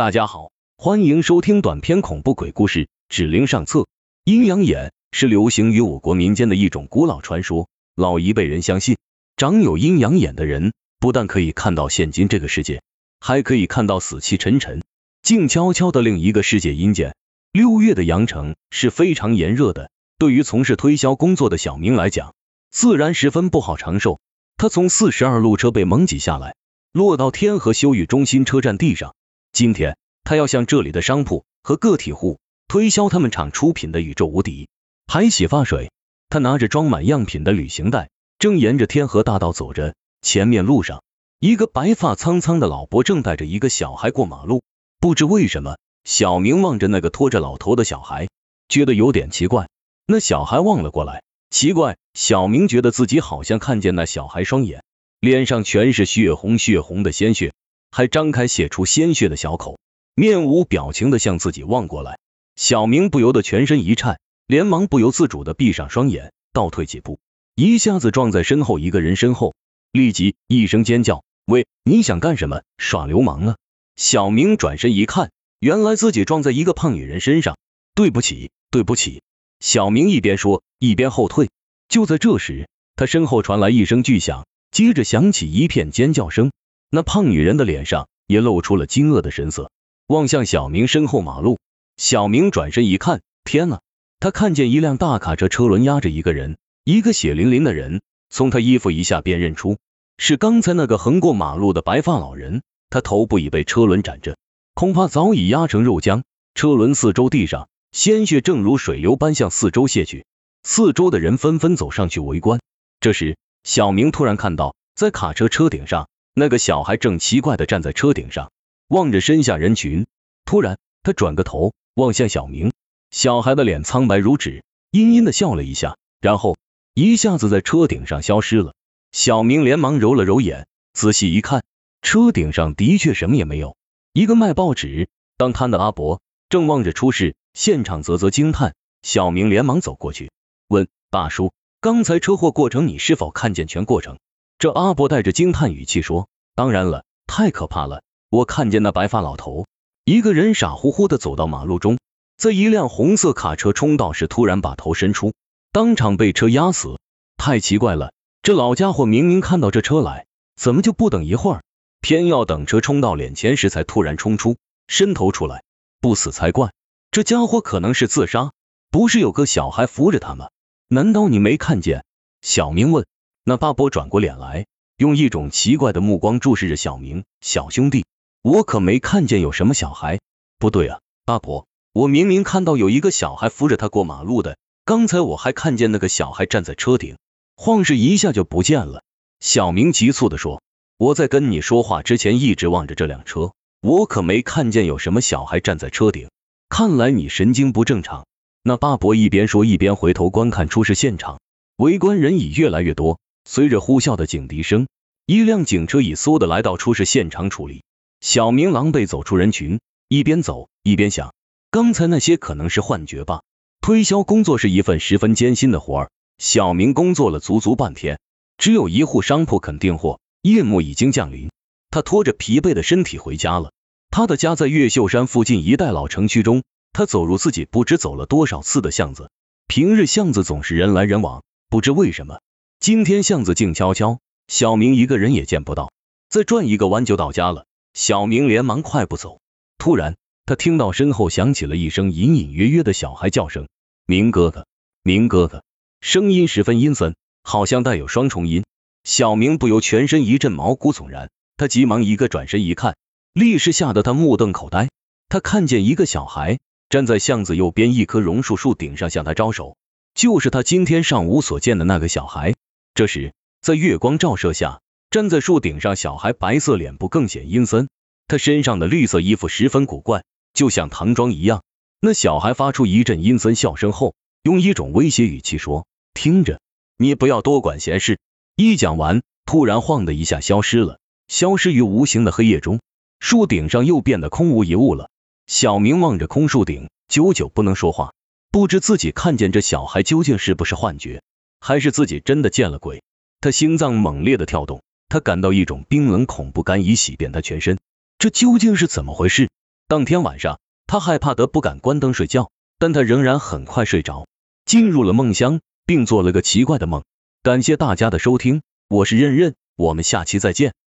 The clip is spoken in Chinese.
大家好，欢迎收听短篇恐怖鬼故事《指令上册》。阴阳眼是流行于我国民间的一种古老传说，老一辈人相信，长有阴阳眼的人不但可以看到现今这个世界，还可以看到死气沉沉、静悄悄的另一个世界阴间。六月的阳城是非常炎热的，对于从事推销工作的小明来讲，自然十分不好承受。他从四十二路车被猛挤下来，落到天河修育中心车站地上。今天，他要向这里的商铺和个体户推销他们厂出品的宇宙无敌海洗发水。他拿着装满样品的旅行袋，正沿着天河大道走着。前面路上，一个白发苍苍的老伯正带着一个小孩过马路。不知为什么，小明望着那个拖着老头的小孩，觉得有点奇怪。那小孩望了过来，奇怪，小明觉得自己好像看见那小孩双眼，脸上全是血红血红的鲜血。还张开泄出鲜血的小口，面无表情的向自己望过来。小明不由得全身一颤，连忙不由自主的闭上双眼，倒退几步，一下子撞在身后一个人身后，立即一声尖叫：“喂，你想干什么？耍流氓啊！”小明转身一看，原来自己撞在一个胖女人身上。对不起，对不起。小明一边说，一边后退。就在这时，他身后传来一声巨响，接着响起一片尖叫声。那胖女人的脸上也露出了惊愕的神色，望向小明身后马路。小明转身一看，天呐！他看见一辆大卡车车轮压着一个人，一个血淋淋的人。从他衣服一下便认出是刚才那个横过马路的白发老人。他头部已被车轮斩着，恐怕早已压成肉浆。车轮四周地上鲜血正如水流般向四周泻去，四周的人纷纷走上去围观。这时，小明突然看到，在卡车车顶上。那个小孩正奇怪的站在车顶上，望着身下人群。突然，他转个头望向小明，小孩的脸苍白如纸，阴阴的笑了一下，然后一下子在车顶上消失了。小明连忙揉了揉眼，仔细一看，车顶上的确什么也没有，一个卖报纸当摊的阿伯正望着出事现场，啧啧惊叹。小明连忙走过去，问大叔：“刚才车祸过程，你是否看见全过程？”这阿伯带着惊叹语气说：“当然了，太可怕了！我看见那白发老头一个人傻乎乎的走到马路中，在一辆红色卡车冲到时，突然把头伸出，当场被车压死。太奇怪了，这老家伙明明看到这车来，怎么就不等一会儿，偏要等车冲到脸前时才突然冲出，伸头出来，不死才怪！这家伙可能是自杀，不是有个小孩扶着他吗？难道你没看见？”小明问。那巴伯转过脸来，用一种奇怪的目光注视着小明。小兄弟，我可没看见有什么小孩。不对啊，巴伯，我明明看到有一个小孩扶着他过马路的。刚才我还看见那个小孩站在车顶，晃视一下就不见了。小明急促的说：“我在跟你说话之前一直望着这辆车，我可没看见有什么小孩站在车顶。看来你神经不正常。”那巴伯一边说，一边回头观看出事现场。围观人已越来越多。随着呼啸的警笛声，一辆警车已嗖的来到出事现场处理。小明狼狈走出人群，一边走一边想：刚才那些可能是幻觉吧。推销工作是一份十分艰辛的活儿。小明工作了足足半天，只有一户商铺肯订货。夜幕已经降临，他拖着疲惫的身体回家了。他的家在越秀山附近一带老城区中。他走入自己不知走了多少次的巷子，平日巷子总是人来人往，不知为什么。今天巷子静悄悄，小明一个人也见不到。再转一个弯就到家了。小明连忙快步走。突然，他听到身后响起了一声隐隐约约的小孩叫声：“明哥哥，明哥哥！”声音十分阴森，好像带有双重音。小明不由全身一阵毛骨悚然。他急忙一个转身一看，立时吓得他目瞪口呆。他看见一个小孩站在巷子右边一棵榕树树顶上向他招手，就是他今天上午所见的那个小孩。这时，在月光照射下，站在树顶上小孩白色脸部更显阴森。他身上的绿色衣服十分古怪，就像唐装一样。那小孩发出一阵阴森笑声后，用一种威胁语气说：“听着，你不要多管闲事。”一讲完，突然晃的一下消失了，消失于无形的黑夜中。树顶上又变得空无一物了。小明望着空树顶，久久不能说话，不知自己看见这小孩究竟是不是幻觉。还是自己真的见了鬼？他心脏猛烈的跳动，他感到一种冰冷恐怖感已洗遍他全身。这究竟是怎么回事？当天晚上，他害怕得不敢关灯睡觉，但他仍然很快睡着，进入了梦乡，并做了个奇怪的梦。感谢大家的收听，我是任任，我们下期再见。